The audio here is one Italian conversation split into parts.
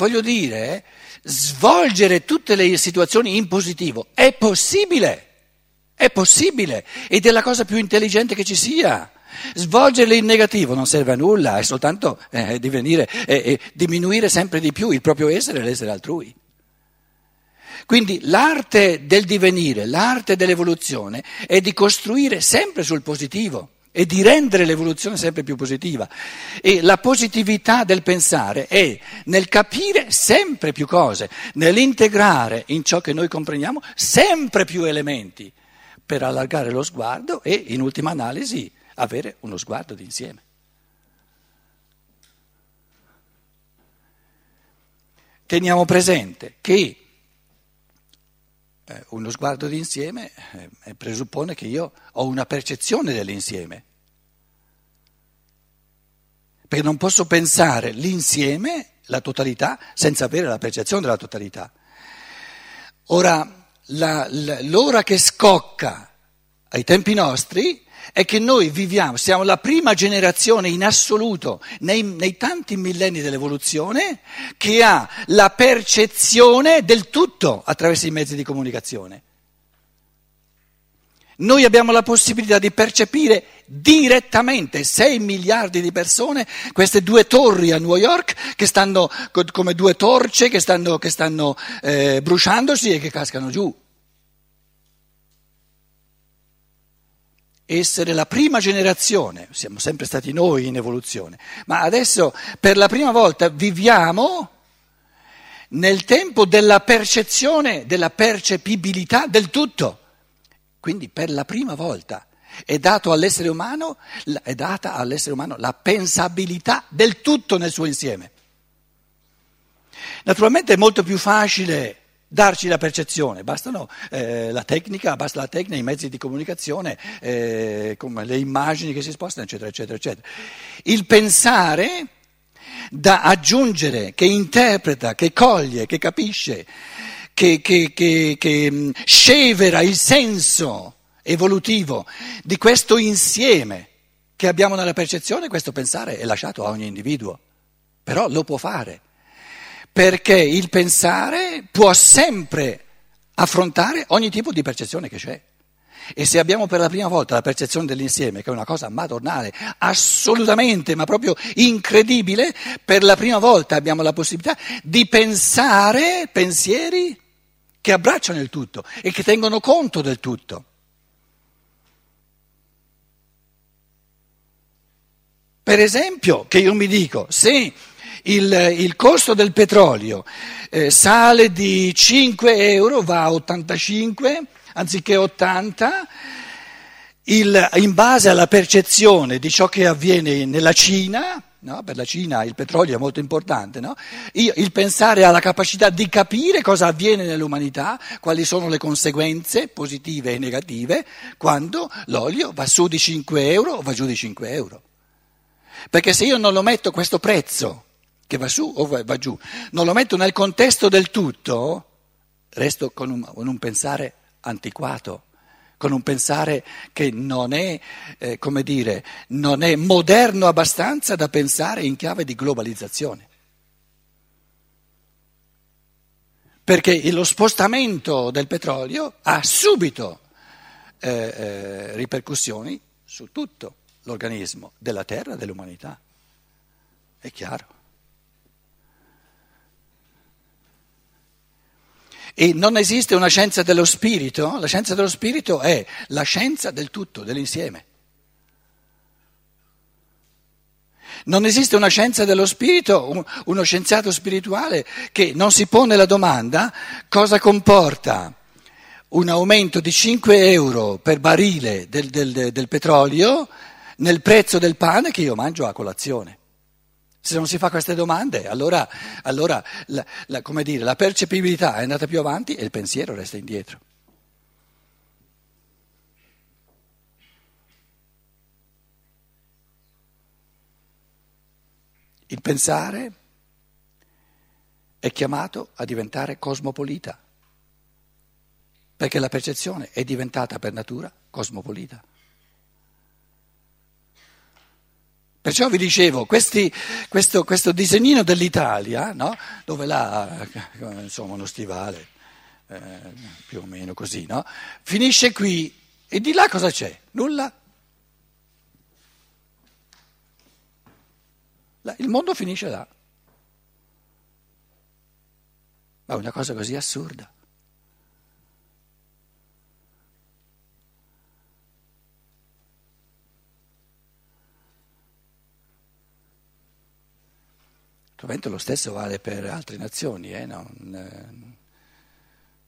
voglio dire, svolgere tutte le situazioni in positivo è possibile, è possibile ed è la cosa più intelligente che ci sia. Svolgerle in negativo non serve a nulla, è soltanto eh, divenire, eh, eh, diminuire sempre di più il proprio essere e l'essere altrui. Quindi l'arte del divenire, l'arte dell'evoluzione è di costruire sempre sul positivo e di rendere l'evoluzione sempre più positiva. E la positività del pensare è nel capire sempre più cose, nell'integrare in ciò che noi comprendiamo sempre più elementi per allargare lo sguardo e, in ultima analisi, avere uno sguardo d'insieme. Teniamo presente che eh, uno sguardo d'insieme eh, presuppone che io ho una percezione dell'insieme. Perché non posso pensare l'insieme, la totalità, senza avere la percezione della totalità. Ora, la, la, l'ora che scocca ai tempi nostri è che noi viviamo, siamo la prima generazione in assoluto nei, nei, tanti millenni dell'evoluzione che ha la percezione del tutto attraverso i mezzi di comunicazione. Noi abbiamo la possibilità di percepire direttamente 6 miliardi di persone, queste due torri a New York che stanno come due torce che stanno, che stanno eh, bruciandosi e che cascano giù. essere la prima generazione, siamo sempre stati noi in evoluzione, ma adesso per la prima volta viviamo nel tempo della percezione, della percepibilità del tutto. Quindi per la prima volta è, all'essere umano, è data all'essere umano la pensabilità del tutto nel suo insieme. Naturalmente è molto più facile darci la percezione, bastano eh, la tecnica, basta la tecnica, i mezzi di comunicazione, eh, le immagini che si spostano, eccetera, eccetera, eccetera. Il pensare da aggiungere, che interpreta, che coglie, che capisce, che, che, che, che mm, scevera il senso evolutivo di questo insieme che abbiamo nella percezione, questo pensare è lasciato a ogni individuo, però lo può fare perché il pensare può sempre affrontare ogni tipo di percezione che c'è. E se abbiamo per la prima volta la percezione dell'insieme, che è una cosa madornale, assolutamente, ma proprio incredibile, per la prima volta abbiamo la possibilità di pensare pensieri che abbracciano il tutto e che tengono conto del tutto. Per esempio, che io mi dico, se il, il costo del petrolio eh, sale di 5 euro, va a 85 anziché 80, il, in base alla percezione di ciò che avviene nella Cina, no? per la Cina il petrolio è molto importante, no? Io, il pensare alla capacità di capire cosa avviene nell'umanità, quali sono le conseguenze positive e negative, quando l'olio va su di 5 euro o va giù di 5 euro. Perché se io non lo metto questo prezzo che va su o va, giù, non lo metto nel contesto del tutto, resto con un, con un pensare antiquato, con un pensare che non è, eh, come dire, non è moderno abbastanza da pensare in chiave di globalizzazione. Perché lo spostamento del petrolio ha subito eh, eh, ripercussioni su tutto l'organismo della Terra dell'umanità. È chiaro. E non esiste una scienza dello spirito? La scienza dello spirito è la scienza del tutto, dell'insieme. Non esiste una scienza dello spirito, uno scienziato spirituale che non si pone la domanda cosa comporta un aumento di 5 euro per barile del, del, del petrolio nel prezzo del pane che io mangio a colazione. Se non si fa queste domande, allora, allora la, la, dire, la percepibilità è andata più avanti e il pensiero resta indietro. Il pensare è chiamato a diventare cosmopolita, perché la percezione è diventata per natura cosmopolita. Perciò vi dicevo, questi, questo, questo, disegnino dell'Italia, no? dove là, insomma, uno stivale, eh, più o meno così, no? finisce qui e di là cosa c'è? Nulla. Il mondo finisce là. Ma è una cosa così assurda. Naturalmente lo stesso vale per altre nazioni, eh, no?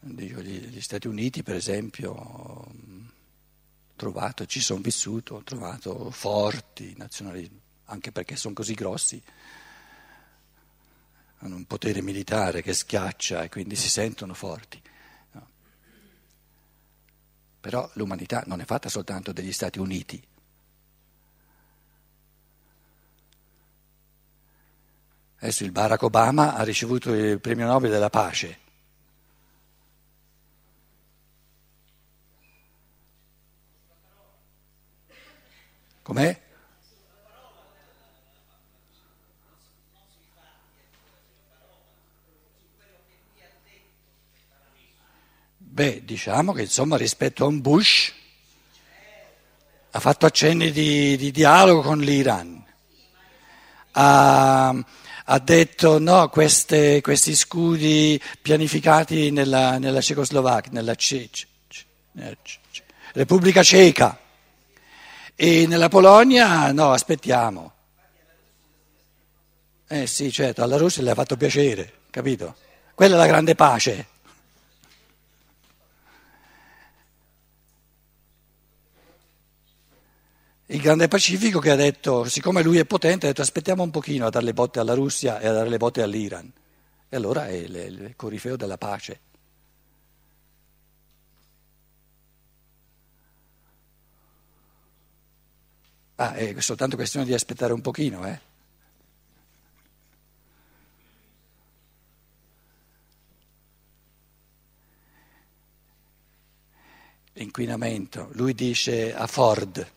Dico, gli, Stati Uniti per esempio, trovato, ci sono vissuto, ho trovato forti nazionalismi, anche perché sono così grossi, hanno un potere militare che schiaccia e quindi si sentono forti. No? Però l'umanità non è fatta soltanto degli Stati Uniti, Adesso il Barack Obama ha ricevuto il premio Nobel della pace. Com'è? Beh, diciamo che insomma rispetto a un Bush ha fatto accenni di, di dialogo con l'Iran. Ha, ha detto no, queste, questi scudi pianificati nella, nella Cecoslovacchia, nella Repubblica Ceca e nella Polonia no, aspettiamo. Eh sì, certo, alla Russia le ha fatto piacere, capito? Quella è la grande pace. Il grande Pacifico che ha detto, siccome lui è potente, ha detto aspettiamo un pochino a dare le botte alla Russia e a dare le botte all'Iran. E allora è il, corifeo della pace. Ah, è soltanto questione di aspettare un pochino, eh? L'inquinamento, lui dice a Ford,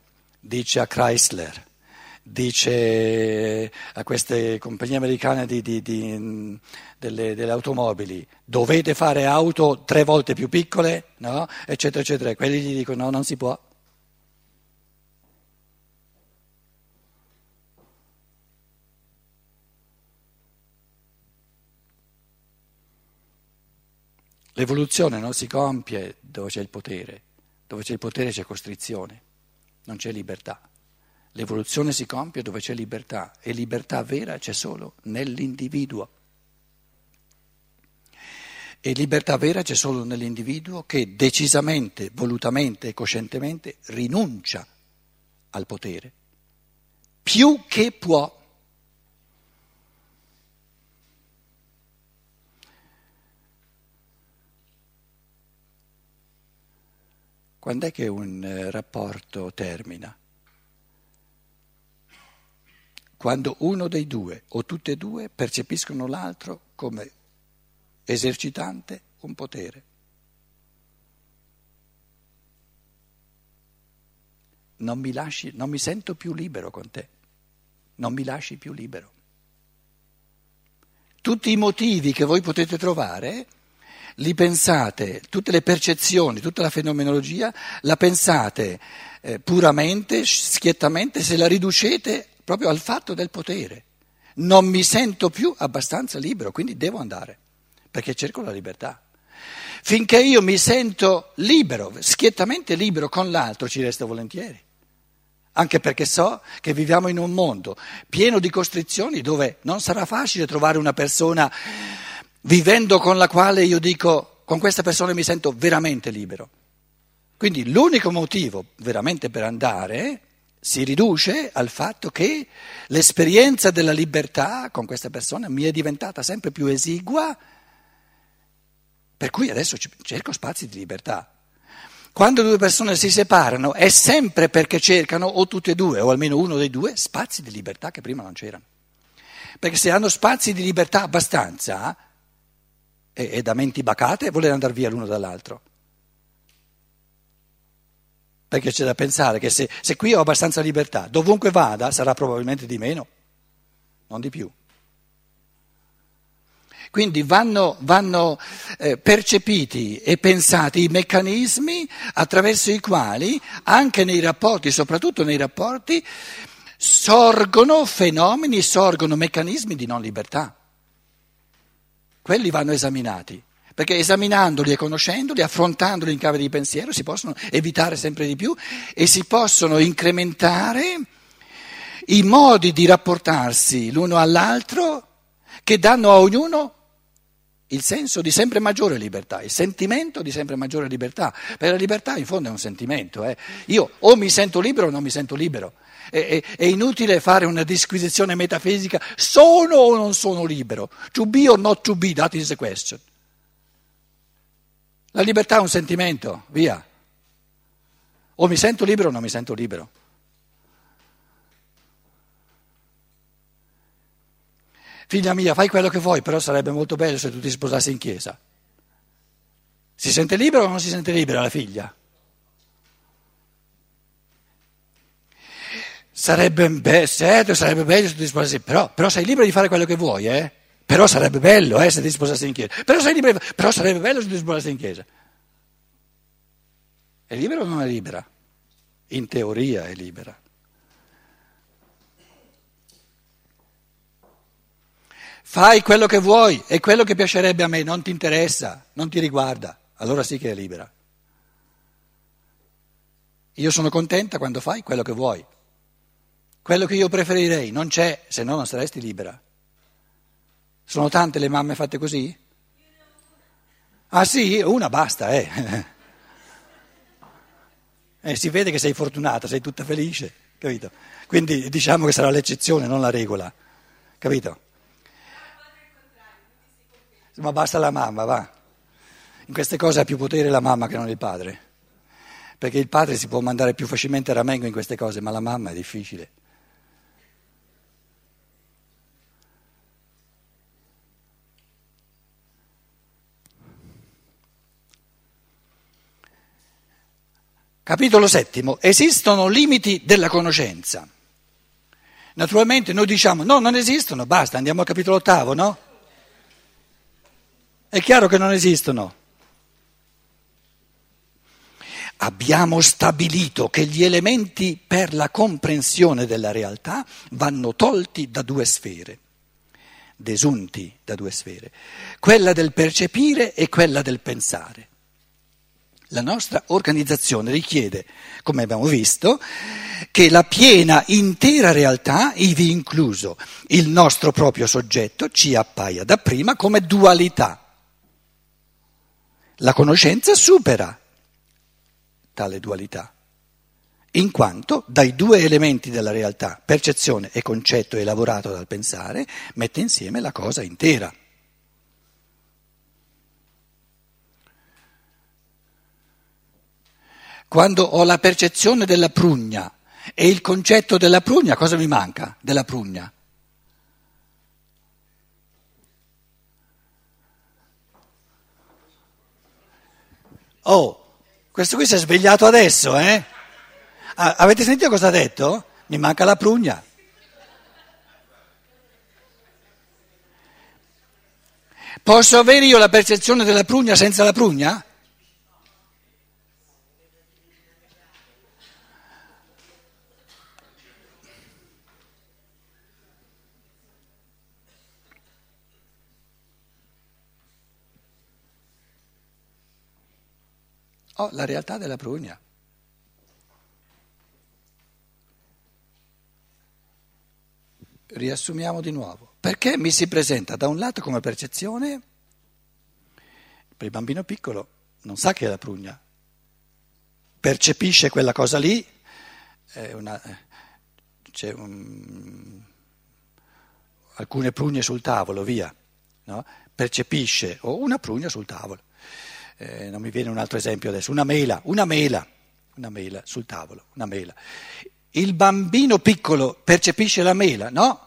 dice a Chrysler, dice a queste compagnie americane di, di, di, delle, delle, automobili, dovete fare auto tre volte più piccole, no? eccetera, eccetera. Quelli gli dicono no, non si può. L'evoluzione non si compie dove c'è il potere, dove c'è il potere c'è costrizione non c'è libertà. L'evoluzione si compie dove c'è libertà e libertà vera c'è solo nell'individuo. E libertà vera c'è solo nell'individuo che decisamente, volutamente e coscientemente rinuncia al potere, più che può. Quando è che un eh, rapporto termina? Quando uno dei due o tutte e due percepiscono l'altro come esercitante un potere. Non mi, lasci, non mi sento più libero con te, non mi lasci più libero. Tutti i motivi che voi potete trovare li pensate, tutte le percezioni, tutta la fenomenologia, la pensate eh, puramente, schiettamente, se la riducete proprio al fatto del potere. Non mi sento più abbastanza libero, quindi devo andare, perché cerco la libertà. Finché io mi sento libero, schiettamente libero con l'altro, ci resto volentieri. Anche perché so che viviamo in un mondo pieno di costrizioni dove non sarà facile trovare una persona vivendo con la quale io dico con questa persona mi sento veramente libero. Quindi l'unico motivo veramente per andare si riduce al fatto che l'esperienza della libertà con questa persona mi è diventata sempre più esigua, per cui adesso cerco spazi di libertà. Quando due persone si separano è sempre perché cercano, o tutte e due, o almeno uno dei due, spazi di libertà che prima non c'erano. Perché se hanno spazi di libertà abbastanza, e, e da menti bacate voler andare via l'uno dall'altro. perché c'è da pensare che se, se qui ho abbastanza libertà, dovunque vada sarà probabilmente di meno, non di più. Quindi vanno, vanno eh, percepiti e pensati i meccanismi attraverso i quali anche nei rapporti, soprattutto nei rapporti, sorgono fenomeni, sorgono meccanismi di non libertà. Quelli vanno esaminati, perché esaminandoli e conoscendoli, affrontandoli in chiave di pensiero, si possono evitare sempre di più e si possono incrementare i modi di rapportarsi l'uno all'altro che danno a ognuno il senso di sempre maggiore libertà, il sentimento di sempre maggiore libertà, perché la libertà in fondo è un sentimento. Eh. Io o mi sento libero o non mi sento libero. È, è, inutile fare una disquisizione metafisica, sono o non sono libero? To be or not to be, that is the question. La libertà è un sentimento, via. O mi sento libero o non mi sento libero. Figlia mia, fai quello che vuoi, però sarebbe molto bello se tu ti sposassi in chiesa. Si sente libero o non si sente libera la figlia? Sarebbe, be- certo, sarebbe bello se ti sposassi, però, però sei libero di fare quello che vuoi, eh? Però sarebbe bello eh, se ti sposassi in chiesa. Però, libero, però sarebbe bello se ti sposassi in chiesa. È libera o non è libera? In teoria è libera. Fai quello che vuoi e quello che piacerebbe a me non ti interessa, non ti riguarda, allora sì che è libera. Io sono contenta quando fai quello che vuoi. Quello che io preferirei non c'è, se no non saresti libera. Sono tante le mamme fatte così? Ah sì, una basta, eh. eh si vede che sei fortunata, sei tutta felice, capito? Quindi diciamo che sarà l'eccezione, non la regola, capito? ma basta la mamma, va. In queste cose ha più potere la mamma che non il padre, perché il padre si può mandare più facilmente a ramengo in queste cose, ma la mamma è difficile. Capitolo settimo. Esistono limiti della conoscenza. Naturalmente noi diciamo no, non esistono, basta, andiamo al capitolo ottavo, no? È chiaro che non esistono. Abbiamo stabilito che gli elementi per la comprensione della realtà vanno tolti da due sfere, desunti da due sfere, quella del percepire e quella del pensare. La nostra organizzazione richiede, come abbiamo visto, che la piena, intera realtà, ivi incluso il nostro proprio soggetto, ci appaia dapprima come dualità la conoscenza supera tale dualità, in quanto dai due elementi della realtà, percezione e concetto elaborato dal pensare, mette insieme la cosa intera. Quando ho la percezione della prugna e il concetto della prugna, cosa mi manca della prugna? Oh, questo qui si è svegliato adesso, eh? avete sentito cosa ha detto? Mi manca la prugna. Posso avere io la percezione della prugna senza la prugna? Ho la realtà della prugna. Riassumiamo di nuovo. Perché mi si presenta da un lato come percezione, per il bambino piccolo non sa che è la prugna, percepisce quella cosa lì, una, c'è un, alcune prugne sul tavolo, via, no? percepisce, o una prugna sul tavolo eh, non mi viene un altro esempio adesso, una mela, una mela, una mela sul tavolo, una mela. Il bambino piccolo percepisce la mela, no?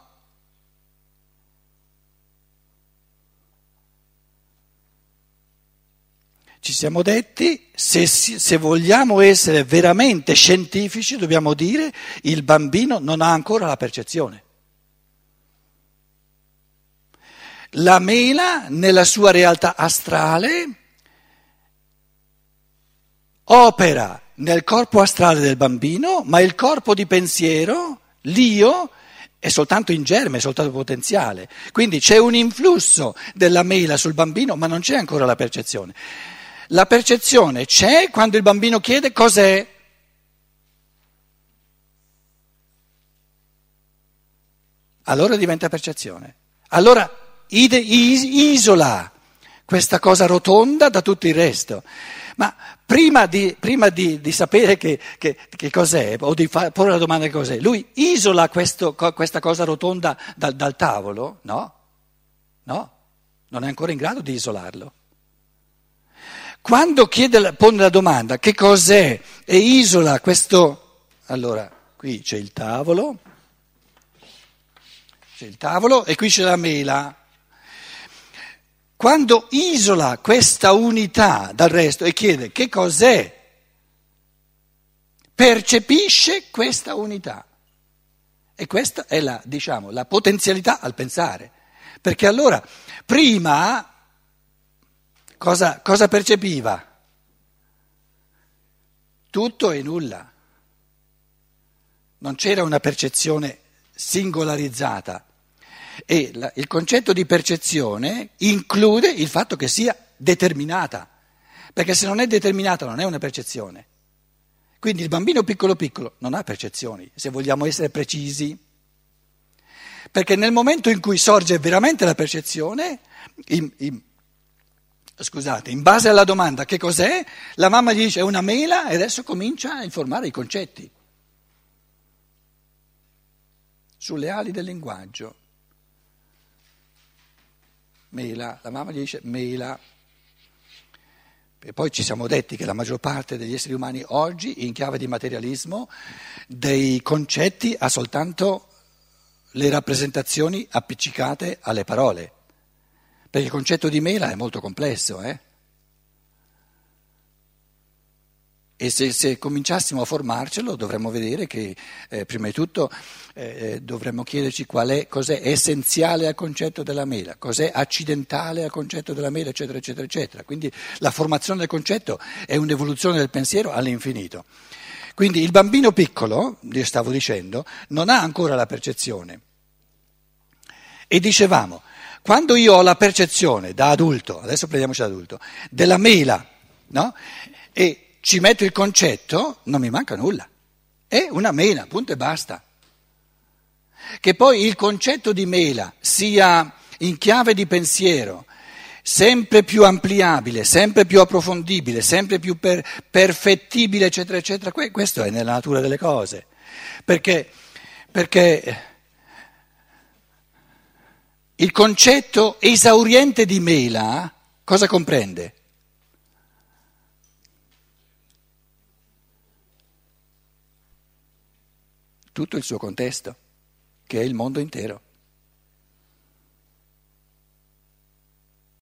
Ci siamo detti, se, se, vogliamo essere veramente scientifici, dobbiamo dire il bambino non ha ancora la percezione. La mela nella sua realtà astrale opera nel corpo astrale del bambino, ma il corpo di pensiero, l'io, è soltanto in germe, è soltanto potenziale. Quindi c'è un influsso della mela sul bambino, ma non c'è ancora la percezione. La percezione c'è quando il bambino chiede cos'è. Allora diventa percezione. Allora isola questa cosa rotonda da tutto il resto. Ma prima di, prima di, di sapere che, che, che, cos'è, o di fa, porre la domanda che cos'è, lui isola questo, questa cosa rotonda dal, dal tavolo? No, no, non è ancora in grado di isolarlo. Quando chiede, pone la domanda che cos'è e isola questo, allora qui c'è il tavolo, c'è il tavolo e qui c'è la mela. Quando isola questa unità dal resto e chiede che cos'è, percepisce questa unità. E questa è la, diciamo, la potenzialità al pensare. Perché allora, prima Cosa, cosa percepiva? Tutto e nulla. Non c'era una percezione singolarizzata. E la, il concetto di percezione include il fatto che sia determinata, perché se non è determinata non è una percezione. Quindi il bambino piccolo piccolo non ha percezioni, se vogliamo essere precisi. Perché nel momento in cui sorge veramente la percezione, in, in, scusate, in base alla domanda che cos'è, la mamma gli dice è una mela e adesso comincia a informare i concetti sulle ali del linguaggio. Mela, la mamma gli dice mela. E poi ci siamo detti che la maggior parte degli esseri umani oggi, in chiave di materialismo, dei concetti ha soltanto le rappresentazioni appiccicate alle parole. Perché il concetto di mela è molto complesso, eh? E se, se, cominciassimo a formarcelo dovremmo vedere che eh, prima di tutto eh, eh dovremmo chiederci qual è, cos'è essenziale al concetto della mela, cos'è accidentale al concetto della mela, eccetera, eccetera, eccetera. Quindi la formazione del concetto è un'evoluzione del pensiero all'infinito. Quindi il bambino piccolo, io stavo dicendo, non ha ancora la percezione. E dicevamo, quando io ho la percezione da adulto, adesso prendiamoci da adulto, della mela, no? E ci metto il concetto, non mi manca nulla. È una mela, punto e basta. Che poi il concetto di mela sia in chiave di pensiero, sempre più ampliabile, sempre più approfondibile, sempre più per, perfettibile, eccetera, eccetera, questo è nella natura delle cose. Perché, perché il concetto esauriente di mela cosa comprende? Tutto il suo contesto, che è il mondo intero.